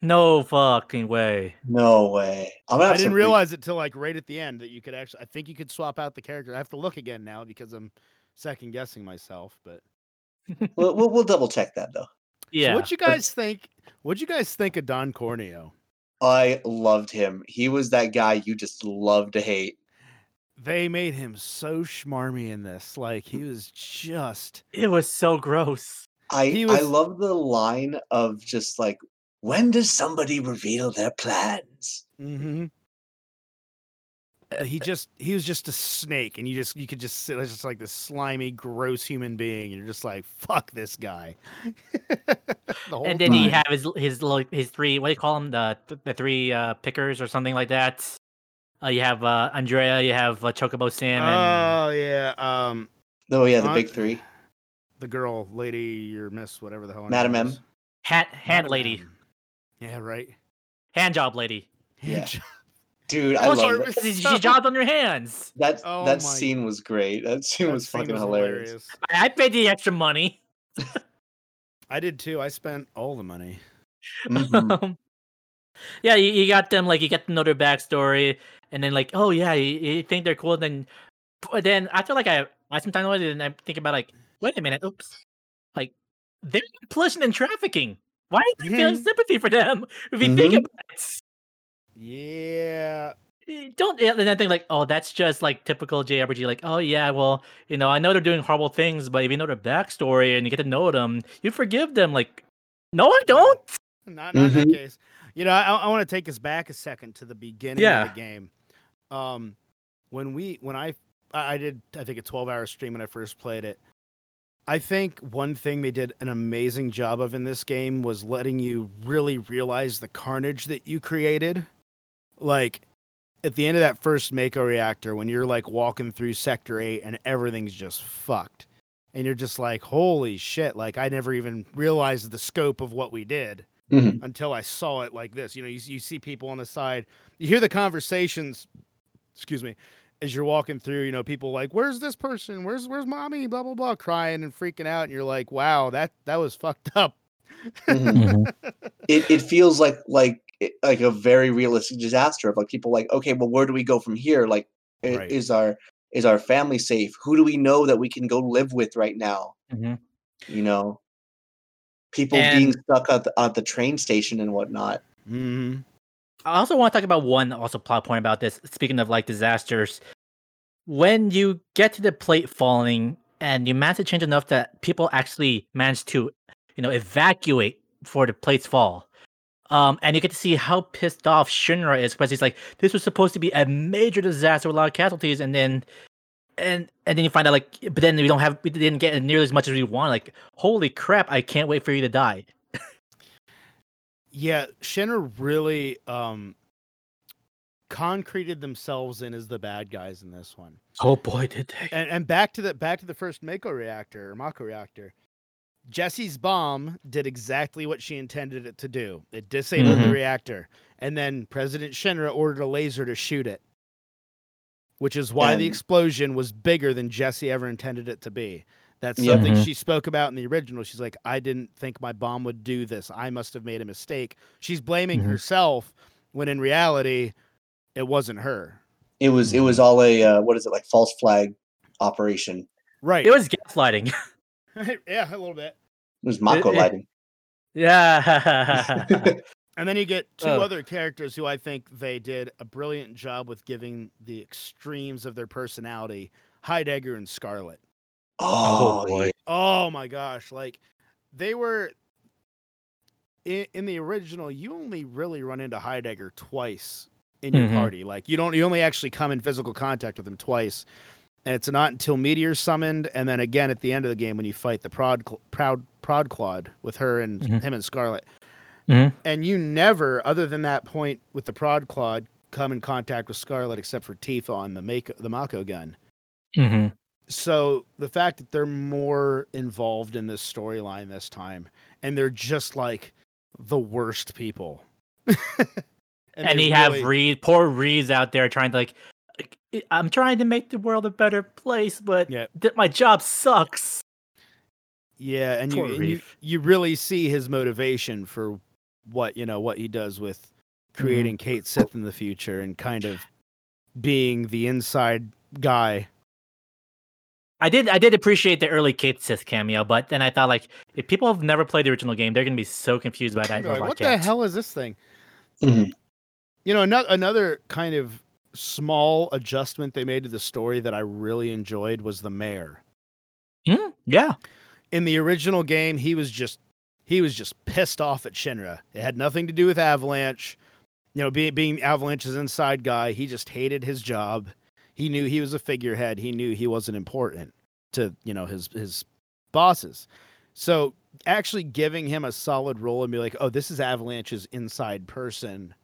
No fucking way. No way. I'm I didn't realize it till like right at the end that you could actually. I think you could swap out the character. I have to look again now because I'm second guessing myself. But We'll, we'll, we'll double check that though. Yeah. so what you guys think? What do you guys think of Don Corneo? I loved him. He was that guy you just love to hate. They made him so schmarmy in this. Like he was just It was so gross. I He I love the line of just like, when does somebody reveal their plans? hmm he just he was just a snake, and you just you could just sit as just like this slimy, gross human being, and you're just like, fuck this guy. [laughs] The whole and then he time. have his his little- his three what do you call them the the three uh, pickers or something like that. Uh, you have uh, Andrea, you have uh, Chocobo Sam, and Oh yeah, um, Oh yeah, the Uh, big three. the girl, lady, or miss, whatever the hell. her Madam name M. is. hand hand Madam lady, M. Yeah, right. hand job lady. Yeah. Dude, I love she, that. she, jobbed on your hands. That Oh that my- scene was great. That scene That was scene fucking was hilarious. I, I paid the extra money. I did too. I spent all the money. Mhm. [laughs] yeah, you, you got them like you get to know their backstory, and then like, oh yeah, you, you think they're cool. Then, but then I feel like I I sometimes with it, and I think about like, wait a minute, oops, like they're complicit in trafficking. Why are you feeling Mhm. sympathy for them? If you think Mhm. about it, Yeah. Eh, don't and then think like, oh, that's just like typical JRPG. Like, oh yeah, well, you know, I know they're doing horrible things, but if you know their backstory and you get to know them, you forgive them. Like, no, I don't. Not, not in that Mhm. case. You know, I, I want to take us back a second to the beginning Yeah. of the game. Um, when we when I I I did I think a twelve hour stream when I first played it. I think one thing they did an amazing job of in this game was letting you really realize the carnage that you created. Like at the end of that first Mako reactor, when you're like walking through Sector 8 and everything's just fucked. And you're just like, holy shit. Like, I never even realized the scope of what we did Mhm. until I saw it like this. You know, you, you see people on the side, you hear the conversations, excuse me, as you're walking through, you know, people like, where's this person? Where's, where's mommy? Blah, blah, blah, crying and freaking out. And you're like, wow, that, that was fucked up. Mhm. [laughs] it it feels like like it- like a very realistic disaster of like people like okay well where do we go from here like Right. is our is our family safe who do we know that we can go live with right now Mhm. you know people being stuck at the, at the train station and whatnot hmm I also want to talk about one also plot point about this. Speaking of like disasters, when you get to the plate falling and you manage to change enough that people actually manage to, you know, evacuate before the plates fall. Um, and you get to see how pissed off Shinra is because he's like, this was supposed to be a major disaster with a lot of casualties, and then and and then you find out like but then we don't have we didn't get nearly as much as we want. Like, holy crap, I can't wait for you to die. Yeah, Shinra really um concreted themselves in as the bad guys in this one. Oh boy, did they. And and back to the back to the first Mako reactor or Mako reactor. Jesse's bomb did exactly what she intended it to do. It disabled the Mhm. reactor. And then President Shinra ordered a laser to shoot it. Which is why the explosion was bigger than Jesse ever intended it to be. That's Yep. something Mhm. she spoke about in the original. She's like, I didn't think my bomb would do this. I must have made a mistake. She's blaming Mhm. herself when in reality, it wasn't her. it was it was all a uh, what is it like false flag operation Right. It was gaslighting. [laughs] [laughs] yeah, a little bit. it was mako it- lighting yeah. [laughs] And then you get two Oh. other characters who I think they did a brilliant job with giving the extremes of their personality Heidegger and Scarlet. oh, boy. Oh my gosh. Like they were in, in the original, you only really run into Heidegger twice in your Mhm. party. Like you don't you only actually come in physical contact with him twice. And it's not until Meteor's summoned, and then again at the end of the game when you fight the prod proud prod quad with her and Mhm. him and Scarlet. Mhm. And you never, other than that point with the Proud Clod, come in contact with Scarlet except for Tifa on the make the Mako gun. hmm So the fact that they're more involved in this storyline this time, and they're just like the worst people. [laughs] And, they you have Reed, poor Reed's out there trying to like, I'm trying to make the world a better place, but Yeah. th- my job sucks. yeah, and you, and you, you really see his motivation for what you know what he does with Mm-hmm. creating Cait Sith in the future and kind of being the inside guy. I did, I did appreciate the early Cait Sith cameo, but then I thought like, if people have never played the original game, they're gonna be so confused by that. Like, what the hell is this thing? Mhm. You know, another another kind of small adjustment they made to the story that I really enjoyed was the mayor. Hmm? Yeah. In the original game, he was just he was just pissed off at Shinra. It had nothing to do with Avalanche. You know, being being Avalanche's inside guy, he just hated his job. He knew he was a figurehead. He knew he wasn't important to, you know, his his bosses. So actually giving him a solid role and be like, oh, this is Avalanche's inside person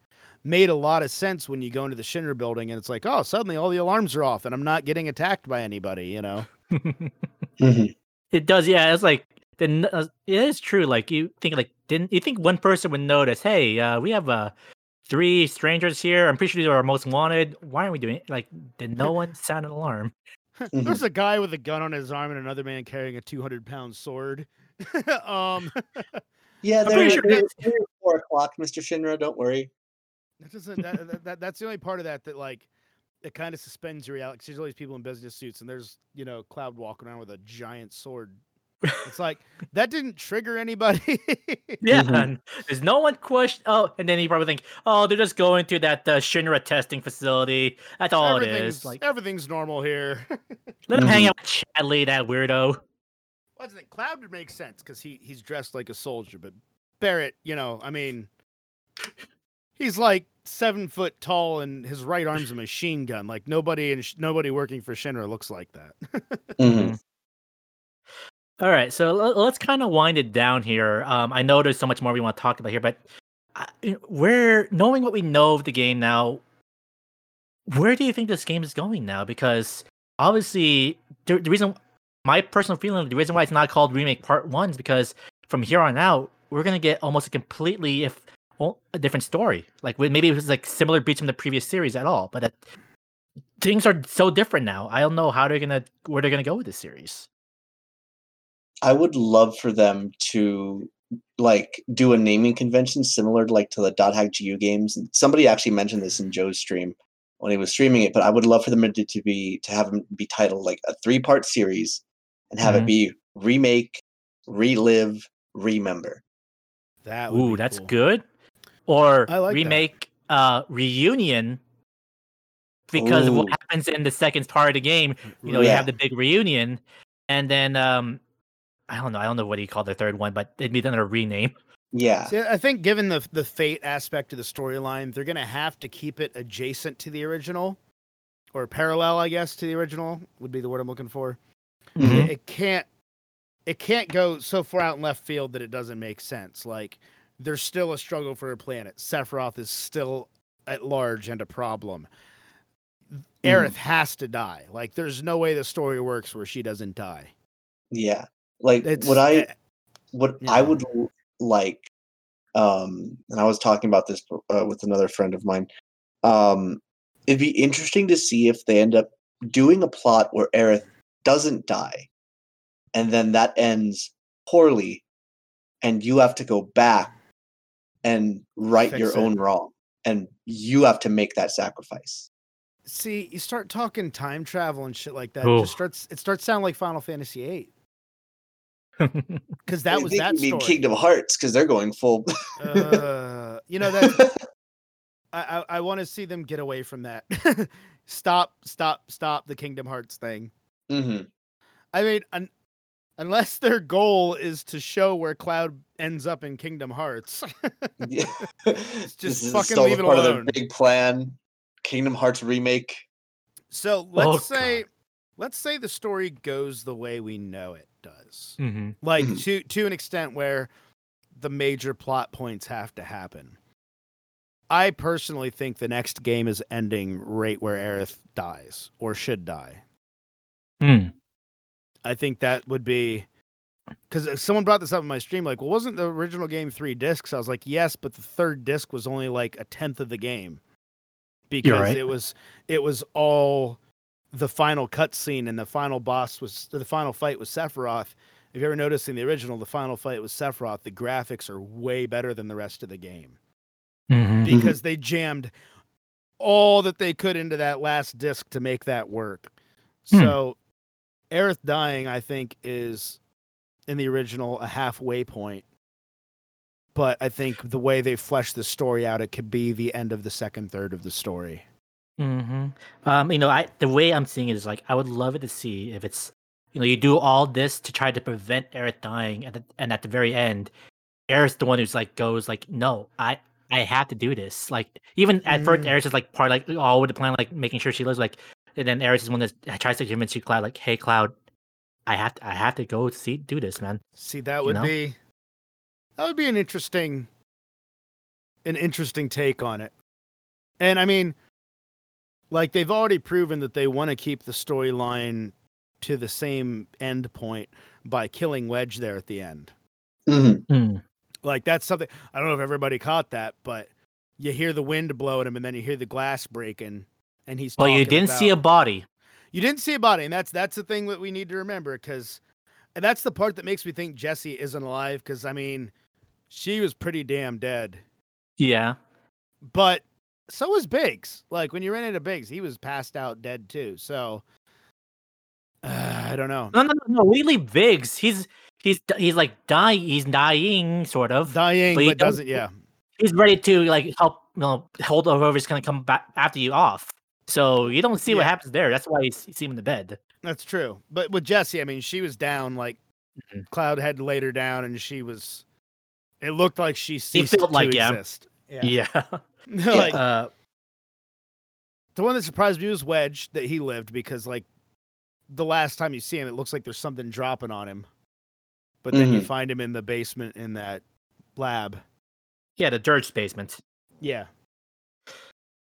made a lot of sense when you go into the Shinra building and it's like, oh, suddenly all the alarms are off and I'm not getting attacked by anybody, you know? [laughs] hmm It does, yeah. It's like the n- uh, it is true. Like you think, like didn't you think one person would notice? Hey, uh, we have uh three strangers here. I'm pretty sure these are our most wanted. Why aren't we doing it? Like, did no one sound an alarm? [laughs] There's a guy with a gun on his arm and another man carrying a 200 pound sword. [laughs] um, Yeah, I'm they're, sure they're- they're four o'clock, Mr. Shinra. Don't worry. That doesn't, that, that, that, that's the only part of that that like it kind of suspends your reality. 'cause There's all these people in business suits and there's you know Cloud walking around with a giant sword. It's like [laughs] that didn't trigger anybody. [laughs] Yeah, Mhm. there's no one question. Oh, and then you probably think, oh, they're just going to that uh, Shinra testing facility. That's all it everything's. Like, everything's normal here. let him hang Mhm. out with Chadley, that weirdo. What's it? Cloud would make sense because he he's dressed like a soldier, but Barret, you know, I mean, he's like seven foot tall and his right arm's a machine gun. Like nobody and nobody working for Shinra looks like that. [laughs] Mhm. All right, so l- let's kind of wind it down here. Um, I know there's so much more we want to talk about here, but uh, we're knowing what we know of the game now. Where do you think this game is going now? Because obviously, the, the reason, my personal feeling, the reason why it's not called Remake Part One is because from here on out, we're gonna get almost a completely, if well, a different story. Like maybe it was like similar beats from the previous series at all, but it, things are so different now. I don't know how they're gonna where they're gonna go with this series. I would love for them to like do a naming convention similar to like to the dot hack GU games. Somebody actually mentioned this in Joe's stream when he was streaming it, but I would love for them to, to be to have them be titled like a three part series and have Mhm. it be remake, relive, remember. That would Ooh, be that's cool. good. Or I like that. remake uh reunion because of what happens in the second part of the game. You know, you have the big reunion, and then um I don't know, I don't know what he called the third one, but it'd be another rename. Yeah. See, I think given the the fate aspect of the storyline, they're gonna have to keep it adjacent to the original, or parallel, I guess, to the original would be the word I'm looking for. Mhm. It, it can't it can't go so far out in left field that it doesn't make sense. Like there's still a struggle for a planet. Sephiroth is still at large and a problem. Aerith has to die. Like there's no way the story works where she doesn't die. Yeah. Like It's what I eh, what Yeah. I would like, um, and I was talking about this uh, with another friend of mine. Um, it'd be interesting to see if they end up doing a plot where Aerith doesn't die, and then that ends poorly, and you have to go back and right Fix your it. own wrong, and you have to make that sacrifice. See, you start talking time travel and shit like that. It just starts. It starts sounding like Final Fantasy VIII because [laughs] that was think that you mean story. Kingdom Hearts because they're going full. uh, you know that [laughs] I I, I want to see them get away from that. [laughs] stop, stop, stop the Kingdom Hearts thing. hmm I mean, un- unless their goal is to show where Cloud ends up in Kingdom Hearts. [laughs] Yeah. just this is fucking still leave it part of alone. their big plan. Kingdom Hearts remake. so let's Oh, say, let's say the story goes the way we know it does. hmm like Mhm. to to an extent where the major plot points have to happen. I personally think the next game is ending right where Aerith dies or should die. Hmm. I think that would be because someone brought this up in my stream. Like, well, wasn't the original game three discs? I was like, yes, but the third disc was only like a tenth of the game because right. it was it was all the final cutscene and the final boss was the final fight was Sephiroth. If you ever noticed in the original, the final fight was Sephiroth. The graphics are way better than the rest of the game Mhm. because they jammed all that they could into that last disc to make that work. Hmm. So, Aerith dying, I think, is in the original a halfway point. But I think the way they flesh the story out, it could be the end of the second third of the story. hmm Um, you know, I the way I'm seeing it is like I would love it to see if it's you know you do all this to try to prevent Aerith dying, and and at the very end, Aerith's the one who's like goes like, no, I I have to do this. Like even at first, Mm. Aerith is like part like all with the plan, like making sure she lives. Like, and then Aerith is one that tries to convince you, Cloud, like, hey, Cloud, I have to I have to go see do this, man. See, that You would know? be that would be an interesting an interesting take on it. And I mean, like they've already proven that they want to keep the storyline to the same end point by killing Wedge there at the end. hmm Hmm. Like that's something I don't know if everybody caught that, but you hear the wind blowing him and then you hear the glass breaking and he's Well, you didn't see a body. you didn't see a body, and that's that's the thing that we need to remember because, and that's the part that makes me think Jesse isn't alive. Because I mean, she was pretty damn dead, Yeah. but so was Biggs. Like when you ran into Biggs, he was passed out dead too. So uh, [sighs] I don't know, No, no, no, no. We leave Biggs. He's he's he's like dying. He's dying, sort of. dying, But but doesn't. Yeah, he's ready to like help you know hold over he's gonna come back after you off. So you don't see what happens there. That's why you see him in the bed. that's true. But with Jesse, I mean, she was down. Like Mhm. Cloud had laid her down, and she was. It looked like she ceased felt to like, yeah. exist. Yeah, [laughs] [laughs] Yeah. like uh, The one that surprised me was Wedge that he lived because like the last time you see him, it looks like there's something dropping on him. But then you Mhm. find him in the basement in that lab. yeah, the Dirge basement. Yeah.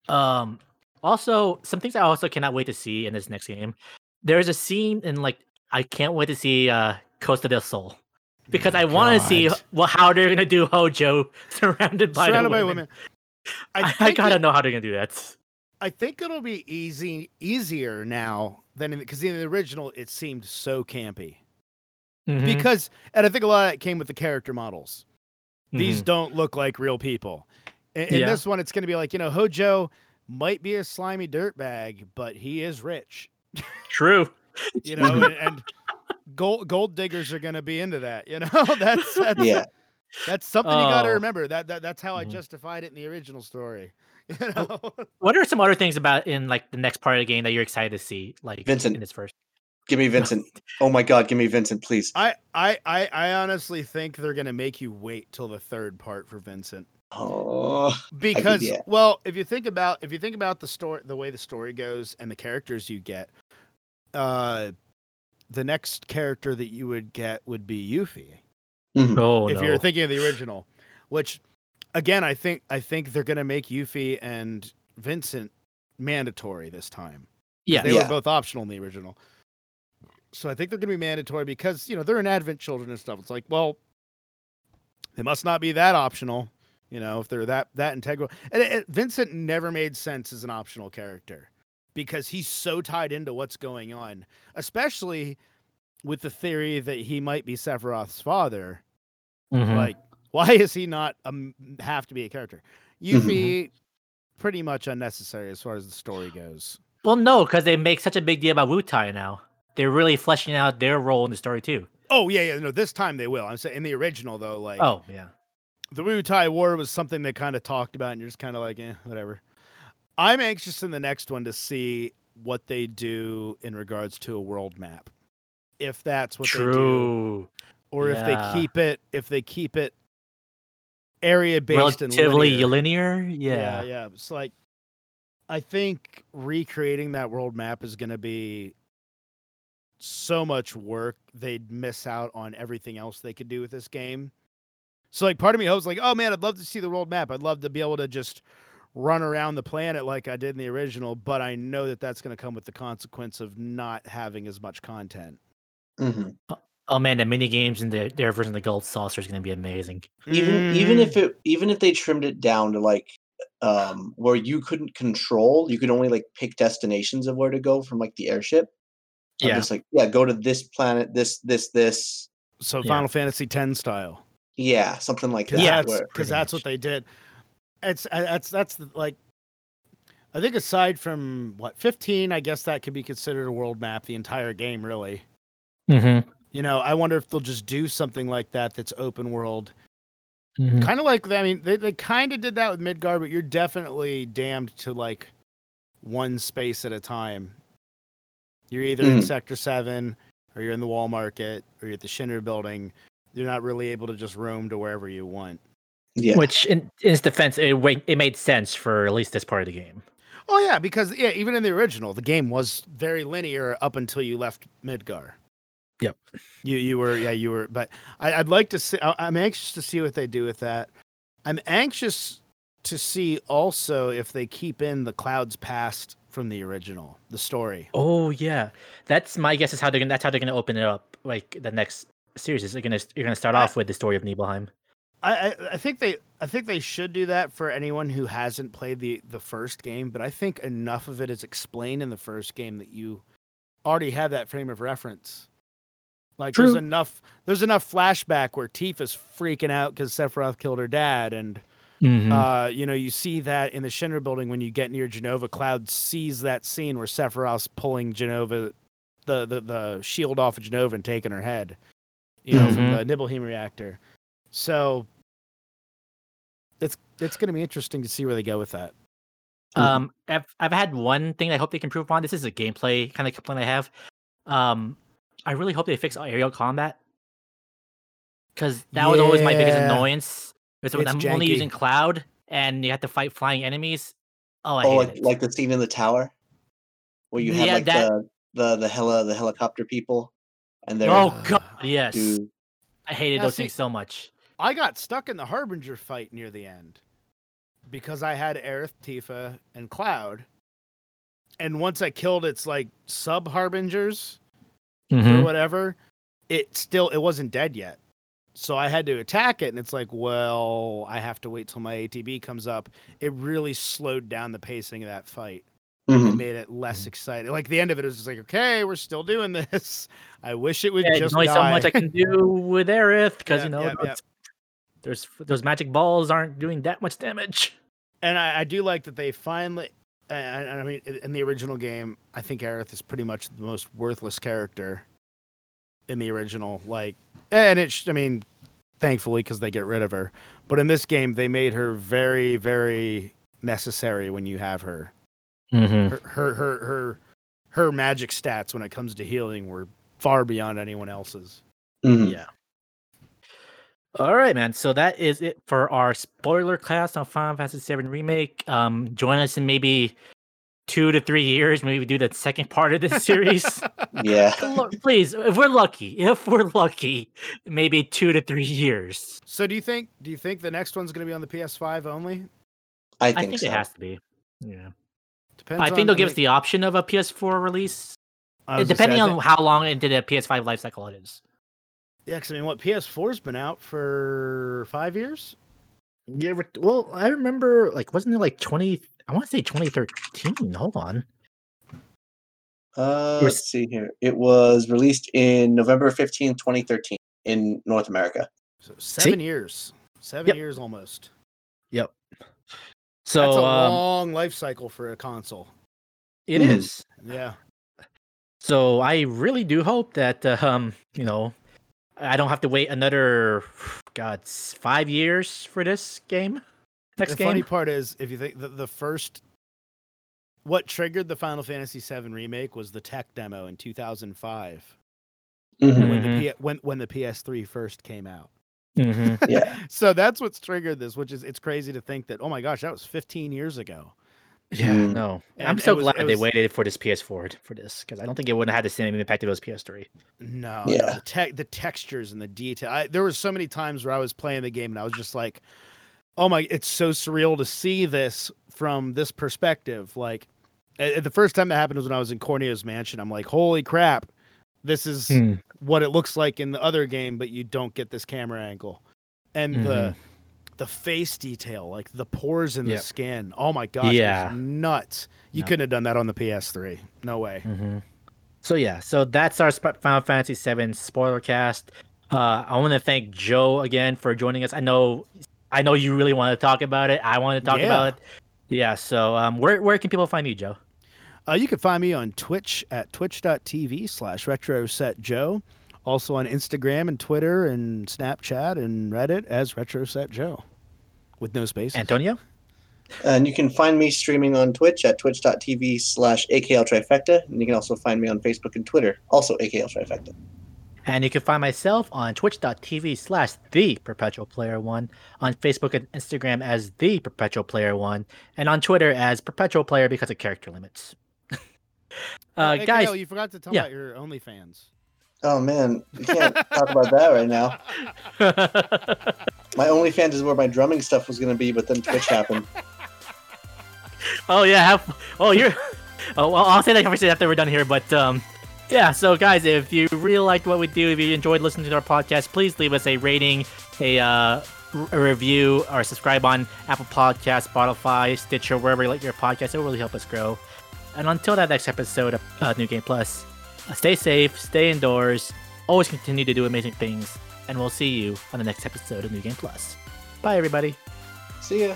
Um. Also, some things I also cannot wait to see in this next game. There's a scene in like I can't wait to see uh Costa del Sol because I want to see well how they're gonna do Hojo [laughs] surrounded by surrounded by women. women. I, I, gotta it- know how they're gonna do that. I think it'll be easy easier now than in because in the original it seemed so campy. Mhm, Because and I think a lot of that came with the character models. These mhm. don't look like real people. In, in Yeah. this one, it's going to be like you know Hojo might be a slimy dirtbag, but he is rich. true. [laughs] you know, and, and [laughs] gold gold diggers are going to be into that. You know, [laughs] that's that's Yeah. that's something you got to Oh. remember. That, that that's how I Mhm. justified it in the original story. You know, What are some other things about in like the next part of the game that you're excited to see? Like Vincent. in this first. Give me Vincent. Oh my God, give me Vincent, please. I, I I I honestly think they're going to make you wait till the third part for Vincent. Oh, because yeah. well if you think about if you think about the story the way the story goes and the characters you get uh the next character that you would get would be Yuffie Mhm. Oh if no. you're thinking of the original which again I think I think they're going to make Yuffie and Vincent mandatory this time yeah. they Yeah. were both optional in the original so I think they're going to be mandatory because you know they're in Advent children and stuff it's like well they must not be that optional you know if they're that that integral and it, it- vincent never made sense as an optional character because he's so tied into what's going on especially with the theory that he might be sephiroth's father Mhm. like why is he not um, have to be a character You'd be pretty much unnecessary as far as the story goes well, no, because they make such a big deal about Wutai now. They're really fleshing out their role in the story too. oh yeah yeah no this time they will i'm saying in the original though like Oh yeah. The Wutai War was something they kind of talked about, and you're just kind of like, eh, whatever. I'm anxious in the next one to see what they do in regards to a world map, if that's what they do, True. or if they keep it, if they keep it area based and Relatively linear. linear. yeah, Yeah. yeah. It's like I think recreating that world map is going to be so much work. They'd miss out on everything else they could do with this game. So like part of me hopes like, oh man, I'd love to see the world map. I'd love to be able to just run around the planet like I did in the original, but I know that that's going to come with the consequence of not having as much content. Mhm. Oh man, the mini games in the, their version of the Gold Saucer is going to be amazing. Even even Mm. if it even if they trimmed it down to like um where you couldn't control, you could only like pick destinations of where to go from like the airship. I'm Yeah. just like, yeah, go to this planet, this, this, this. so Yeah. Final Fantasy X style. Yeah, something like that. Yeah, because that's what they did. It's uh, that's that's like, I think aside from what fifteen, I guess that could be considered a world map. The entire game, really. Mm-hmm. You know, I wonder if they'll just do something like that that's open world, Mm-hmm. kind of like I mean, they they kind of did that with Midgar, but you're definitely damned to like one space at a time. You're either in Mhm. Sector 7 or you're in the Wall Market or you're at the Shinra building. You're not really able to just roam to wherever you want. Yeah. Which, in, in its defense, it it made sense for at least this part of the game. Oh yeah, because yeah, even in the original, the game was very linear up until you left Midgar. Yep. You you were yeah you were, but I, I'd like to see. I- I'm anxious to see what they do with that. I'm anxious to see also if they keep in the clouds past from the original, the story. Oh yeah, that's my guess. Is how they're gonna. That's how they're gonna open it up. Like the next series is gonna. You're gonna start I- off with the story of Nibelheim. I, I I think they I think they should do that for anyone who hasn't played the the first game, but I think enough of it is explained in the first game that you already have that frame of reference. Like there's enough there's enough flashback where Tifa's freaking out because Sephiroth killed her dad, and Mhm. uh, you know you see that in the Shinra building when you get near Jenova. Cloud sees that scene where Sephiroth's pulling Jenova, the the the shield off of Jenova and taking her head, you know, from Mhm. the Nibelheim reactor. So it's it's going to be interesting to see where they go with that. Um, I've I've had one thing I hope they can improve upon. This is a gameplay kind of complaint I have. Um, I really hope they fix aerial combat because that was always my biggest annoyance. Is when It's I'm only using cloud and you have to fight flying enemies. Oh, I oh, like it. like the scene in the tower, where you had Yeah, like that- the the the heli the helicopter people, and they're oh god, yes, dude, I hated Now, those see- things so much. I got stuck in the Harbinger fight near the end because I had Aerith, Tifa, and Cloud. And once I killed its like sub Harbingers or mm-hmm. whatever, it still it wasn't dead yet. So I had to attack it, and it's like, well, I have to wait till my ATB comes up. It really slowed down the pacing of that fight. It Mhm. made it less exciting. Like the end of it was just like, okay, we're still doing this. [laughs] I wish it would Yeah, there's just only so much. I can do with Aerith because Yeah, you know yeah, yeah. there's those magic balls aren't doing that much damage. and I, I do like that they finally. And, and I mean, in- in the original game, I think Aerith is pretty much the most worthless character in the original. Like, and it's, I mean, thankfully because they get rid of her. But in this game, they made her very, very necessary when you have her. Mm-hmm. Her, her, her, her, her magic stats when it comes to healing were far beyond anyone else's. Mhm. Yeah. All right, man. So that is it for our spoiler class on Final Fantasy VII Remake. Um, join us in maybe two to three years. Maybe we do the second part of this [laughs] series. Yeah. Please, if we're lucky, if we're lucky, maybe two to three years. So do you think? Do you think the next one's going to be on the PS5 only? I I think, think so. it has to be. Yeah. Depends. I on- think they'll give us the option of a PS4 release, I was gonna say, depending on think- how long into the PS5 life cycle it is. Yeah, because I mean, what PS4's been out for five years? Yeah. Well, I remember, like, wasn't it like 20? I want to say 2013. Hold on. Uh, let's see here. It was released in November 15, 2013 in North America. So seven years, seven Yep. years almost. Yep. That's a um, long life cycle for a console. it Mhm. is. Yeah, So I really do hope that uh, um you know I don't have to wait another God five years for this game. Next the game. funny part is, if you think the, the first, what triggered the Final Fantasy VII remake was the tech demo in 2005 Mhm. when the Mhm. P- when when the PS3 first came out. Mhm. [laughs] Yeah. So that's what's triggered this, which is it's crazy to think that oh my gosh, that was 15 years ago. Yeah, Mm. no. And I'm so was- glad it they waited for this PS4 for this because I don't think it wouldn't have had the same impact if it was PS3. No, no, Yeah. the te- the textures and the detail. I, there were so many times where I was playing the game and I was just like, "Oh my, it's so surreal to see this from this perspective." Like, the first time that happened was when I was in Corneo's mansion. I'm like, "Holy crap, this is Hmm. what it looks like in the other game, but you don't get this camera angle." And the the face detail, like the pores in Mm-hmm. Yep. the skin. Oh my gosh, Yeah. nuts. You No. couldn't have done that on the PS3. No way. Mm-hmm. So yeah, so that's our Final Fantasy VII spoiler cast. Uh, I want to thank Joe again for joining us. I know, I know you really want to talk about it. I want to talk Yeah. about it. Yeah. So um, where where can people find you, Joe? Uh, you can find me on Twitch at twitch.tv slash retrosetjoe. Also on Instagram and Twitter and Snapchat and Reddit as retrosetjoe with no space. Antonio. And you can find me streaming on Twitch at twitch.tv slash AKL Trifecta. And you can also find me on Facebook and Twitter, also AKL Trifecta. And you can find myself on twitch.tv slash the perpetual player one, on Facebook and Instagram as the perpetual player one, and on Twitter as perpetual player because of character limits. Uh, Hey, guys, Kyle, you forgot to talk yeah. about your OnlyFans. Oh man, we can't [laughs] talk about that right now. [laughs] My OnlyFans is where my drumming stuff was going to be, but then Twitch happened. [laughs] oh yeah, have, oh you're. Oh well, I'll say that conversation after we're done here. But um, yeah. So guys, if you really liked what we do, if you enjoyed listening to our podcast, please leave us a rating, a uh, r- a review, or subscribe on Apple Podcasts, Spotify, Stitcher, wherever you like your podcast. It will really help us grow. And until that next episode of uh, New Game Plus, uh, stay safe, stay indoors, always continue to do amazing things, and we'll see you on the next episode of New Game Plus. Bye, everybody. See ya.